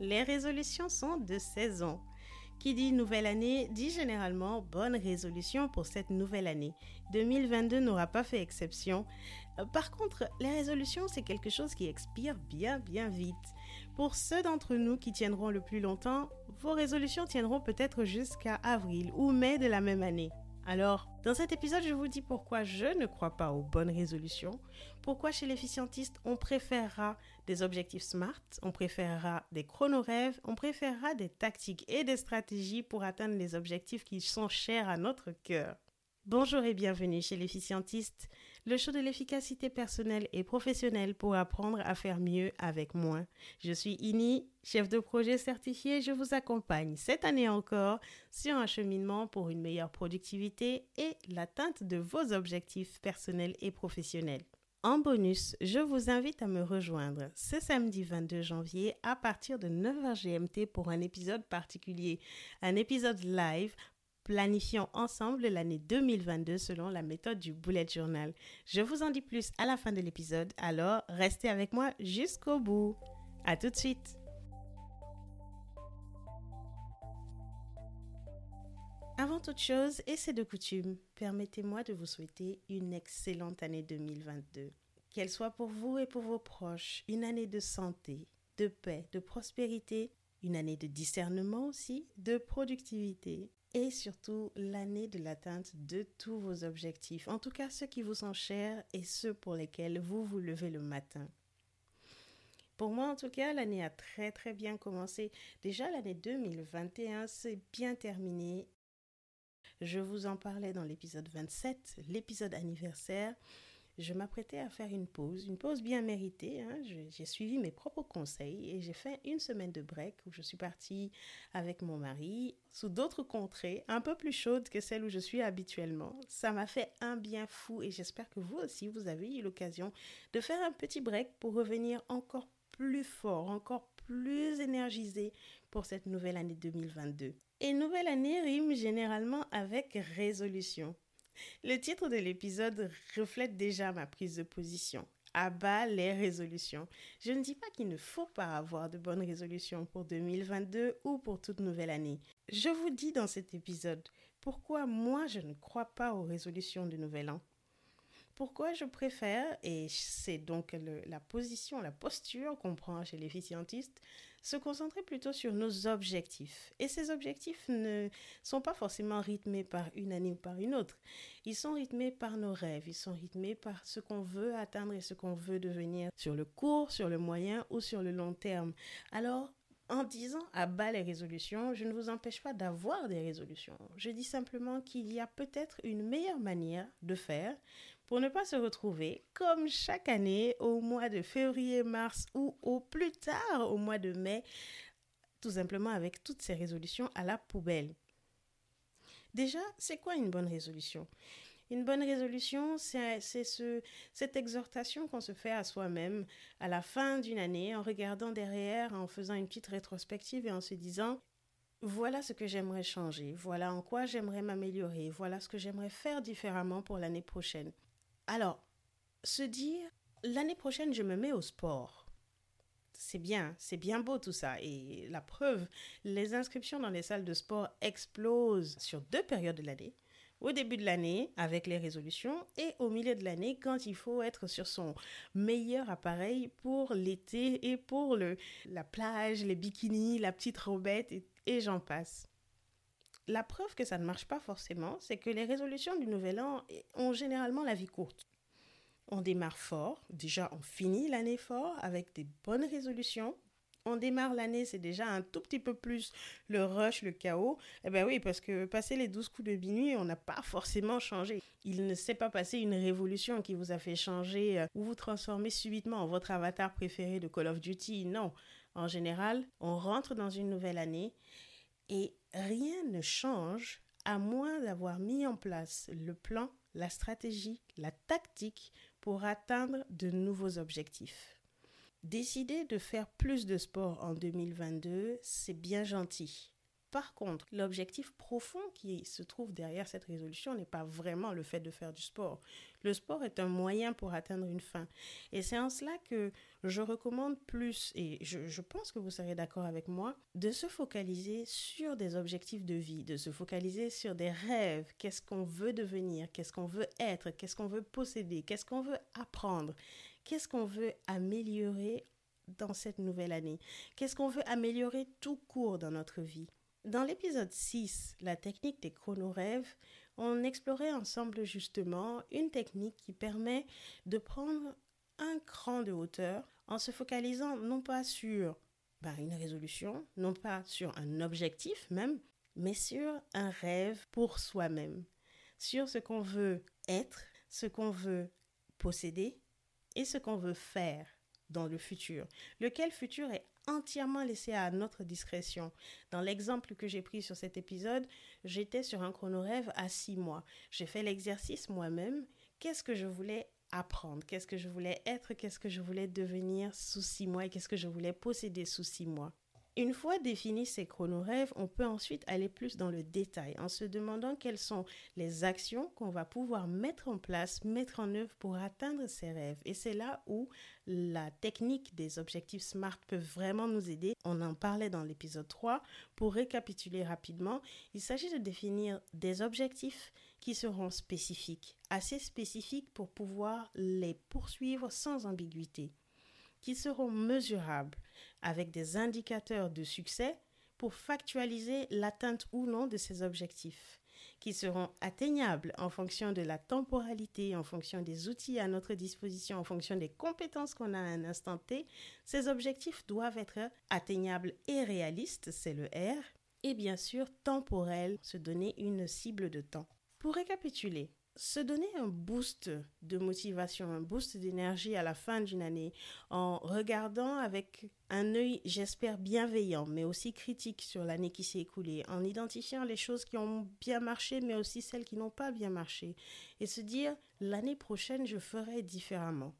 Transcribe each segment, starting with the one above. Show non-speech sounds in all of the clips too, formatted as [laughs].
Les résolutions sont de saison. Qui dit nouvelle année dit généralement bonne résolution pour cette nouvelle année. 2022 n'aura pas fait exception. Euh, par contre, les résolutions, c'est quelque chose qui expire bien, bien vite. Pour ceux d'entre nous qui tiendront le plus longtemps, vos résolutions tiendront peut-être jusqu'à avril ou mai de la même année. Alors, dans cet épisode, je vous dis pourquoi je ne crois pas aux bonnes résolutions, pourquoi chez l'efficientiste, on préférera des objectifs SMART, on préférera des chronorêves, on préférera des tactiques et des stratégies pour atteindre les objectifs qui sont chers à notre cœur. Bonjour et bienvenue chez l'efficientiste, le show de l'efficacité personnelle et professionnelle pour apprendre à faire mieux avec moins. Je suis Ini, chef de projet certifié, je vous accompagne cette année encore sur un cheminement pour une meilleure productivité et l'atteinte de vos objectifs personnels et professionnels. En bonus, je vous invite à me rejoindre ce samedi 22 janvier à partir de 9h GMT pour un épisode particulier, un épisode live planifions ensemble l'année 2022 selon la méthode du bullet journal. Je vous en dis plus à la fin de l'épisode, alors restez avec moi jusqu'au bout. À tout de suite. Avant toute chose, et c'est de coutume, permettez-moi de vous souhaiter une excellente année 2022. Qu'elle soit pour vous et pour vos proches une année de santé, de paix, de prospérité, une année de discernement aussi, de productivité, et surtout l'année de l'atteinte de tous vos objectifs, en tout cas ceux qui vous sont chers et ceux pour lesquels vous vous levez le matin. Pour moi, en tout cas, l'année a très très bien commencé. Déjà, l'année 2021 s'est bien terminée. Je vous en parlais dans l'épisode 27, l'épisode anniversaire je m'apprêtais à faire une pause, une pause bien méritée. Hein. J'ai suivi mes propres conseils et j'ai fait une semaine de break où je suis partie avec mon mari sous d'autres contrées, un peu plus chaudes que celles où je suis habituellement. Ça m'a fait un bien fou et j'espère que vous aussi, vous avez eu l'occasion de faire un petit break pour revenir encore plus fort, encore plus énergisé pour cette nouvelle année 2022. Et nouvelle année rime généralement avec résolution. Le titre de l'épisode reflète déjà ma prise de position. À bas les résolutions. Je ne dis pas qu'il ne faut pas avoir de bonnes résolutions pour 2022 ou pour toute nouvelle année. Je vous dis dans cet épisode pourquoi moi je ne crois pas aux résolutions de nouvel an. Pourquoi je préfère, et c'est donc la position, la posture qu'on prend chez l'efficientiste, se concentrer plutôt sur nos objectifs. Et ces objectifs ne sont pas forcément rythmés par une année ou par une autre. Ils sont rythmés par nos rêves, ils sont rythmés par ce qu'on veut atteindre et ce qu'on veut devenir sur le court, sur le moyen ou sur le long terme. Alors, en disant à bas les résolutions, je ne vous empêche pas d'avoir des résolutions. Je dis simplement qu'il y a peut-être une meilleure manière de faire pour ne pas se retrouver, comme chaque année, au mois de février, mars ou au plus tard au mois de mai, tout simplement avec toutes ces résolutions à la poubelle. Déjà, c'est quoi une bonne résolution? Une bonne résolution, c'est ce, cette exhortation qu'on se fait à soi-même à la fin d'une année en regardant derrière, en faisant une petite rétrospective et en se disant voilà ce que j'aimerais changer, voilà en quoi j'aimerais m'améliorer, voilà ce que j'aimerais faire différemment pour l'année prochaine. Alors, se dire l'année prochaine, je me mets au sport. C'est bien, c'est bien beau tout ça. Et la preuve, les inscriptions dans les salles de sport explosent sur deux périodes de l'année au début de l'année avec les résolutions et au milieu de l'année quand il faut être sur son meilleur appareil pour l'été et pour le, la plage, les bikinis, la petite robette et, et j'en passe. La preuve que ça ne marche pas forcément, c'est que les résolutions du nouvel an ont généralement la vie courte. On démarre fort, déjà on finit l'année fort avec des bonnes résolutions, on démarre l'année, c'est déjà un tout petit peu plus le rush, le chaos. Eh bien oui, parce que passer les 12 coups de minuit, on n'a pas forcément changé. Il ne s'est pas passé une révolution qui vous a fait changer euh, ou vous transformer subitement en votre avatar préféré de Call of Duty. Non. En général, on rentre dans une nouvelle année et rien ne change à moins d'avoir mis en place le plan, la stratégie, la tactique pour atteindre de nouveaux objectifs. Décider de faire plus de sport en 2022, c'est bien gentil. Par contre, l'objectif profond qui se trouve derrière cette résolution n'est pas vraiment le fait de faire du sport. Le sport est un moyen pour atteindre une fin. Et c'est en cela que je recommande plus, et je, pense que vous serez d'accord avec moi, de se focaliser sur des objectifs de vie, de se focaliser sur des rêves. Qu'est-ce qu'on veut devenir? Qu'est-ce qu'on veut être? Qu'est-ce qu'on veut posséder? Qu'est-ce qu'on veut apprendre? Qu'est-ce qu'on veut améliorer dans cette nouvelle année? Qu'est-ce qu'on veut améliorer tout court dans notre vie? Dans l'épisode 6, la technique des chronorêves, on explorait ensemble justement une technique qui permet de prendre un cran de hauteur en se focalisant non pas sur ben, une résolution, non pas sur un objectif même, mais sur un rêve pour soi-même, sur ce qu'on veut être, ce qu'on veut posséder et ce qu'on veut faire dans le futur, lequel futur est entièrement laissé à notre discrétion. Dans l'exemple que j'ai pris sur cet épisode, j'étais sur un chronorêve à six mois. J'ai fait l'exercice moi-même. Qu'est-ce que je voulais apprendre? Qu'est-ce que je voulais être? Qu'est-ce que je voulais devenir sous six mois? Et qu'est-ce que je voulais posséder sous six mois? Une fois définis ces chronorêves, on peut ensuite aller plus dans le détail en se demandant quelles sont les actions qu'on va pouvoir mettre en place, mettre en œuvre pour atteindre ces rêves. Et c'est là où la technique des objectifs SMART peut vraiment nous aider. On en parlait dans l'épisode 3. Pour récapituler rapidement, il s'agit de définir des objectifs qui seront spécifiques, assez spécifiques pour pouvoir les poursuivre sans ambiguïté qui seront mesurables avec des indicateurs de succès pour factualiser l'atteinte ou non de ces objectifs, qui seront atteignables en fonction de la temporalité, en fonction des outils à notre disposition, en fonction des compétences qu'on a à un instant T. Ces objectifs doivent être atteignables et réalistes, c'est le R, et bien sûr temporels, se donner une cible de temps. Pour récapituler, se donner un boost de motivation, un boost d'énergie à la fin d'une année en regardant avec un œil, j'espère, bienveillant, mais aussi critique sur l'année qui s'est écoulée, en identifiant les choses qui ont bien marché, mais aussi celles qui n'ont pas bien marché, et se dire, l'année prochaine, je ferai différemment.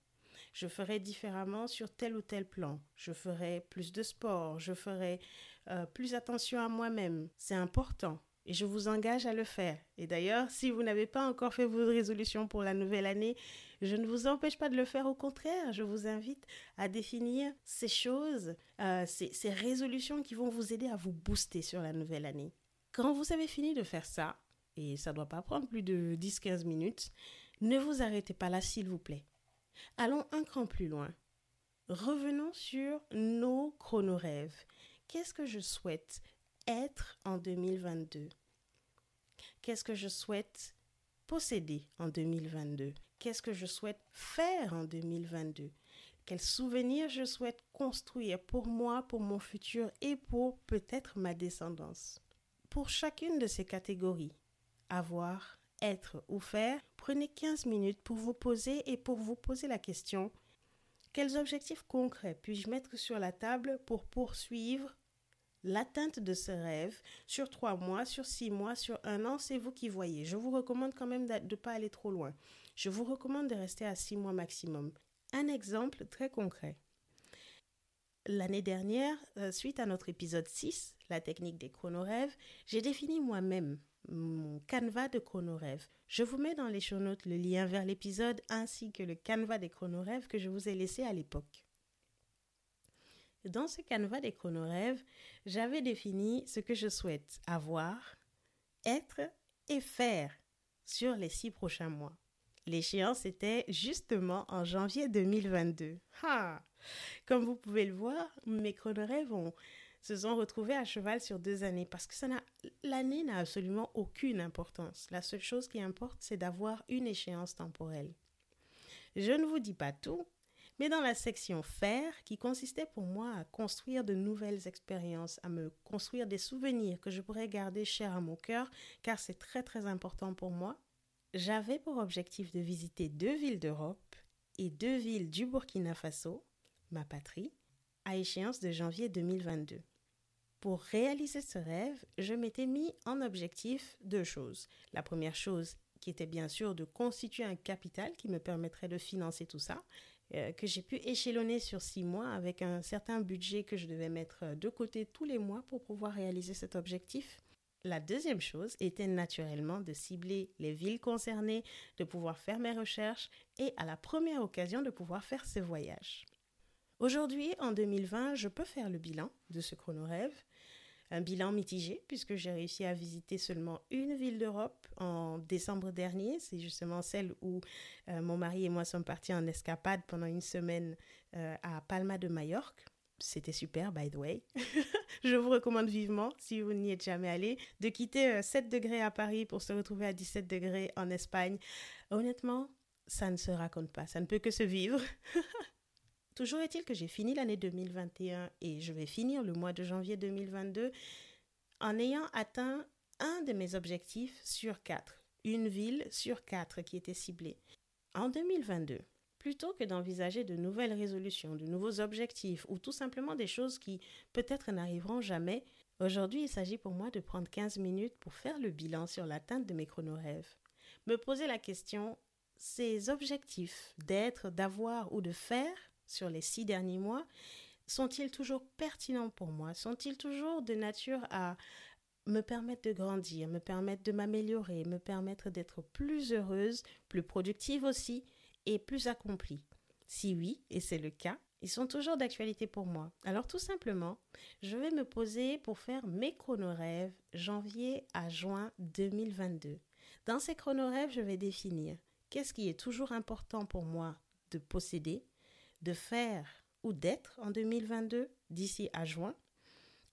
Je ferai différemment sur tel ou tel plan. Je ferai plus de sport. Je ferai euh, plus attention à moi-même. C'est important et je vous engage à le faire. Et d'ailleurs, si vous n'avez pas encore fait vos résolutions pour la nouvelle année, je ne vous empêche pas de le faire. Au contraire, je vous invite à définir ces choses, euh, ces, ces résolutions qui vont vous aider à vous booster sur la nouvelle année. Quand vous avez fini de faire ça, et ça ne doit pas prendre plus de 10-15 minutes, ne vous arrêtez pas là, s'il vous plaît. Allons un cran plus loin. Revenons sur nos chronorêves. Qu'est-ce que je souhaite être en 2022 Qu'est-ce que je souhaite posséder en 2022 Qu'est-ce que je souhaite faire en 2022 Quels souvenirs je souhaite construire pour moi, pour mon futur et pour peut-être ma descendance? Pour chacune de ces catégories, avoir, être ou faire, prenez 15 minutes pour vous poser et pour vous poser la question quels objectifs concrets puis-je mettre sur la table pour poursuivre l'atteinte de ce rêve sur trois mois, sur six mois, sur un an, c'est vous qui voyez. Je vous recommande quand même de ne pas aller trop loin. Je vous recommande de rester à six mois maximum. Un exemple très concret. L'année dernière, euh, suite à notre épisode 6, la technique des chronorêves, j'ai défini moi-même mon canevas de chronorêves. Je vous mets dans les show notes le lien vers l'épisode ainsi que le canevas des chronorêves que je vous ai laissé à l'époque. Dans ce canevas des chronorêves, j'avais défini ce que je souhaite avoir, être et faire sur les six prochains mois. L'échéance était justement en janvier 2022. Ha! Comme vous pouvez le voir, mes chronorêves se sont retrouvés à cheval sur deux années parce que l'année n'a absolument aucune importance. La seule chose qui importe, c'est d'avoir une échéance temporelle. Je ne vous dis pas tout, mais dans la section faire, qui consistait pour moi à construire de nouvelles expériences, à me construire des souvenirs que je pourrais garder chers à mon cœur, car c'est très très important pour moi, j'avais pour objectif de visiter deux villes d'Europe et deux villes du Burkina Faso, ma patrie, à échéance de janvier 2022. Pour réaliser ce rêve, je m'étais mis en objectif deux choses. La première chose qui était bien sûr de constituer un capital qui me permettrait de financer tout ça. Euh, que j'ai pu échelonner sur six mois avec un certain budget que je devais mettre de côté tous les mois pour pouvoir réaliser cet objectif. La deuxième chose était naturellement de cibler les villes concernées, de pouvoir faire mes recherches et à la première occasion de pouvoir faire ce voyage. Aujourd'hui, en 2020, je peux faire le bilan de ce chrono-rêve. Un bilan mitigé puisque j'ai réussi à visiter seulement une ville d'Europe en décembre dernier. C'est justement celle où euh, mon mari et moi sommes partis en escapade pendant une semaine euh, à Palma de Majorque. C'était super, by the way. [laughs] je vous recommande vivement, si vous n'y êtes jamais allé, de quitter 7 euh, degrés à Paris pour se retrouver à 17 degrés en Espagne. Honnêtement, ça ne se raconte pas, ça ne peut que se vivre. [laughs] Toujours est-il que j'ai fini l'année 2021 et je vais finir le mois de janvier 2022 en ayant atteint un de mes objectifs sur quatre, une ville sur quatre qui était ciblée. En 2022, plutôt que d'envisager de nouvelles résolutions, de nouveaux objectifs ou tout simplement des choses qui peut-être n'arriveront jamais, aujourd'hui il s'agit pour moi de prendre 15 minutes pour faire le bilan sur l'atteinte de mes chronorêves. Me poser la question, ces objectifs d'être, d'avoir ou de faire sur les six derniers mois, sont-ils toujours pertinents pour moi? Sont-ils toujours de nature à me permettre de grandir, me permettre de m'améliorer, me permettre d'être plus heureuse, plus productive aussi, et plus accompli Si oui, et c'est le cas, ils sont toujours d'actualité pour moi. Alors tout simplement, je vais me poser pour faire mes chronorêves janvier à juin 2022. Dans ces chronorêves, je vais définir qu'est-ce qui est toujours important pour moi de posséder, de faire ou d'être en 2022 d'ici à juin.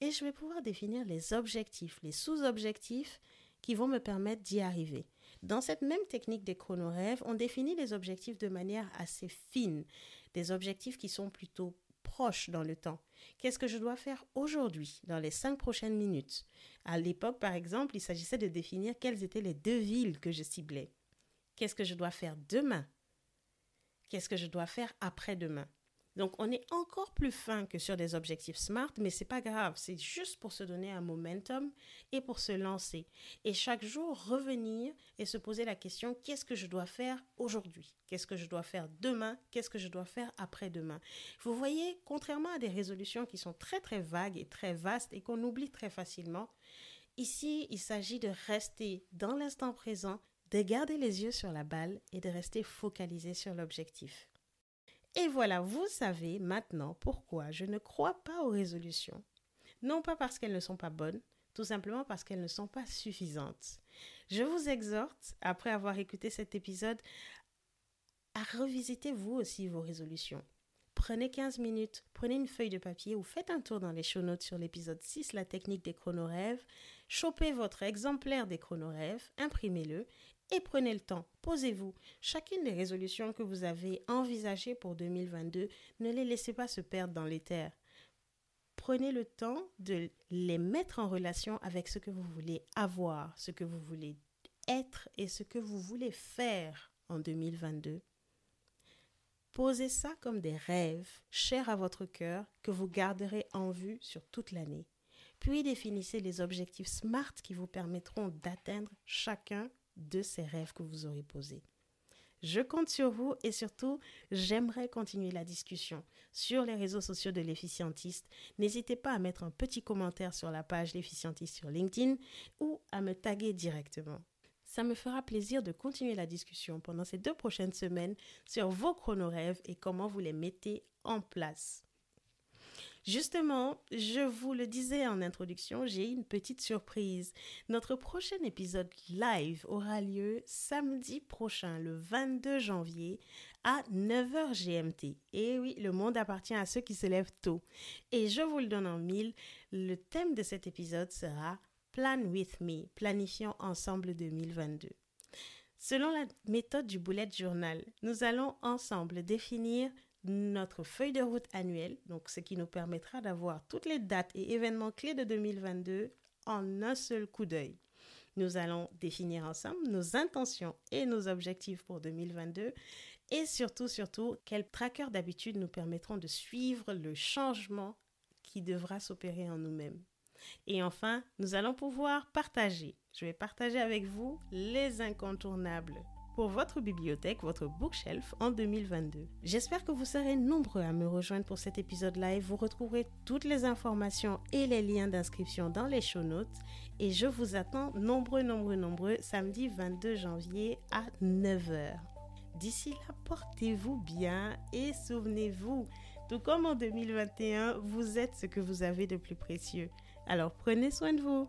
Et je vais pouvoir définir les objectifs, les sous-objectifs qui vont me permettre d'y arriver. Dans cette même technique des chronorêves, on définit les objectifs de manière assez fine, des objectifs qui sont plutôt proches dans le temps. Qu'est-ce que je dois faire aujourd'hui, dans les cinq prochaines minutes? À l'époque, par exemple, il s'agissait de définir quelles étaient les deux villes que je ciblais. Qu'est-ce que je dois faire demain? Qu'est-ce que je dois faire après-demain donc, on est encore plus fin que sur des objectifs SMART, mais c'est pas grave. C'est juste pour se donner un momentum et pour se lancer. Et chaque jour, revenir et se poser la question qu'est-ce que je dois faire aujourd'hui? Qu'est-ce que je dois faire demain? Qu'est-ce que je dois faire après-demain Vous voyez, contrairement à des résolutions qui sont très très vagues et très vastes et qu'on oublie très facilement, ici, il s'agit de rester dans l'instant présent, de garder les yeux sur la balle et de rester focalisé sur l'objectif. Et voilà, vous savez maintenant pourquoi je ne crois pas aux résolutions. Non pas parce qu'elles ne sont pas bonnes, tout simplement parce qu'elles ne sont pas suffisantes. Je vous exhorte, après avoir écouté cet épisode, à revisiter vous aussi vos résolutions. Prenez 15 minutes, prenez une feuille de papier ou faites un tour dans les show notes sur l'épisode 6, la technique des chronorêves. Chopez votre exemplaire des chronorêves, imprimez-le et prenez le temps, posez-vous. Chacune des résolutions que vous avez envisagées pour 2022, ne les laissez pas se perdre dans l'éther. Prenez le temps de les mettre en relation avec ce que vous voulez avoir, ce que vous voulez être et ce que vous voulez faire en 2022. Posez ça comme des rêves chers à votre cœur que vous garderez en vue sur toute l'année. Puis définissez les objectifs SMART qui vous permettront d'atteindre chacun de ces rêves que vous aurez posés. Je compte sur vous et surtout, j'aimerais continuer la discussion sur les réseaux sociaux de l'efficientiste. N'hésitez pas à mettre un petit commentaire sur la page l'efficientiste sur LinkedIn ou à me taguer directement. Ça me fera plaisir de continuer la discussion pendant ces deux prochaines semaines sur vos chronorêves et comment vous les mettez en place. Justement, je vous le disais en introduction, j'ai une petite surprise. Notre prochain épisode live aura lieu samedi prochain, le 22 janvier, à 9h GMT. Et oui, le monde appartient à ceux qui se lèvent tôt. Et je vous le donne en mille, le thème de cet épisode sera Plan with me, planifiant ensemble 2022. Selon la méthode du bullet journal, nous allons ensemble définir notre feuille de route annuelle, donc ce qui nous permettra d'avoir toutes les dates et événements clés de 2022 en un seul coup d'œil. Nous allons définir ensemble nos intentions et nos objectifs pour 2022 et surtout, surtout, quels trackers d'habitude nous permettront de suivre le changement qui devra s'opérer en nous-mêmes. Et enfin, nous allons pouvoir partager. Je vais partager avec vous les incontournables pour votre bibliothèque, votre bookshelf en 2022. J'espère que vous serez nombreux à me rejoindre pour cet épisode live. Vous retrouverez toutes les informations et les liens d'inscription dans les show notes et je vous attends nombreux, nombreux, nombreux samedi 22 janvier à 9h. D'ici là, portez-vous bien et souvenez-vous, tout comme en 2021, vous êtes ce que vous avez de plus précieux. Alors prenez soin de vous.